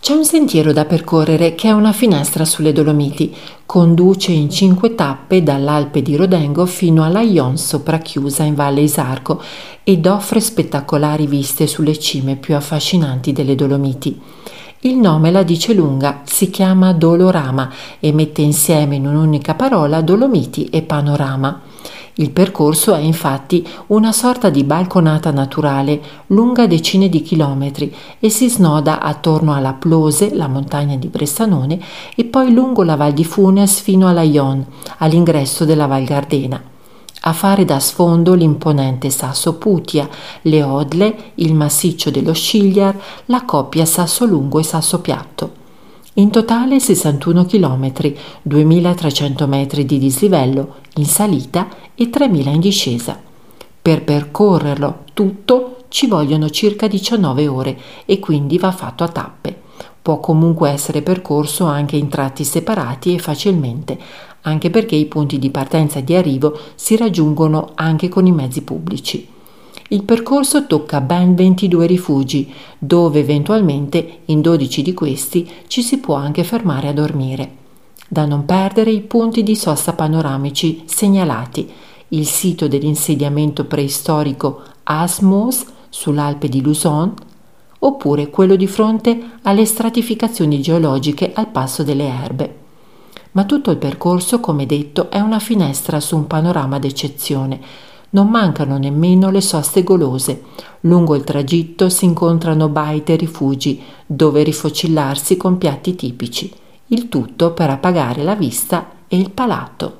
C'è un sentiero da percorrere che è una finestra sulle Dolomiti. Conduce in cinque tappe dall'Alpe di Rodengo fino alla Ion soprachiusa in Valle Isarco ed offre spettacolari viste sulle cime più affascinanti delle Dolomiti. Il nome la dice lunga, si chiama Dolorama e mette insieme in un'unica parola Dolomiti e Panorama. Il percorso è infatti una sorta di balconata naturale lunga decine di chilometri e si snoda attorno alla Plose, la montagna di Bressanone, e poi lungo la Val di Funes fino alla Ion, all'ingresso della Val Gardena. A fare da sfondo l'imponente Sasso Putia, le Odle, il massiccio dello Scigliar, la coppia Sasso Lungo e Sasso Piatto. In totale 61 km, 2300 metri di dislivello in salita e 3000 in discesa. Per percorrerlo tutto ci vogliono circa 19 ore e quindi va fatto a tappe. Può comunque essere percorso anche in tratti separati e facilmente, anche perché i punti di partenza e di arrivo si raggiungono anche con i mezzi pubblici. Il percorso tocca ben 22 rifugi, dove eventualmente in 12 di questi ci si può anche fermare a dormire. Da non perdere i punti di sosta panoramici segnalati, il sito dell'insediamento preistorico Asmos sull'Alpe di Luzon, oppure quello di fronte alle stratificazioni geologiche al passo delle erbe. Ma tutto il percorso, come detto, è una finestra su un panorama d'eccezione, non mancano nemmeno le soste golose. Lungo il tragitto si incontrano baite e rifugi dove rifocillarsi con piatti tipici, il tutto per appagare la vista e il palato.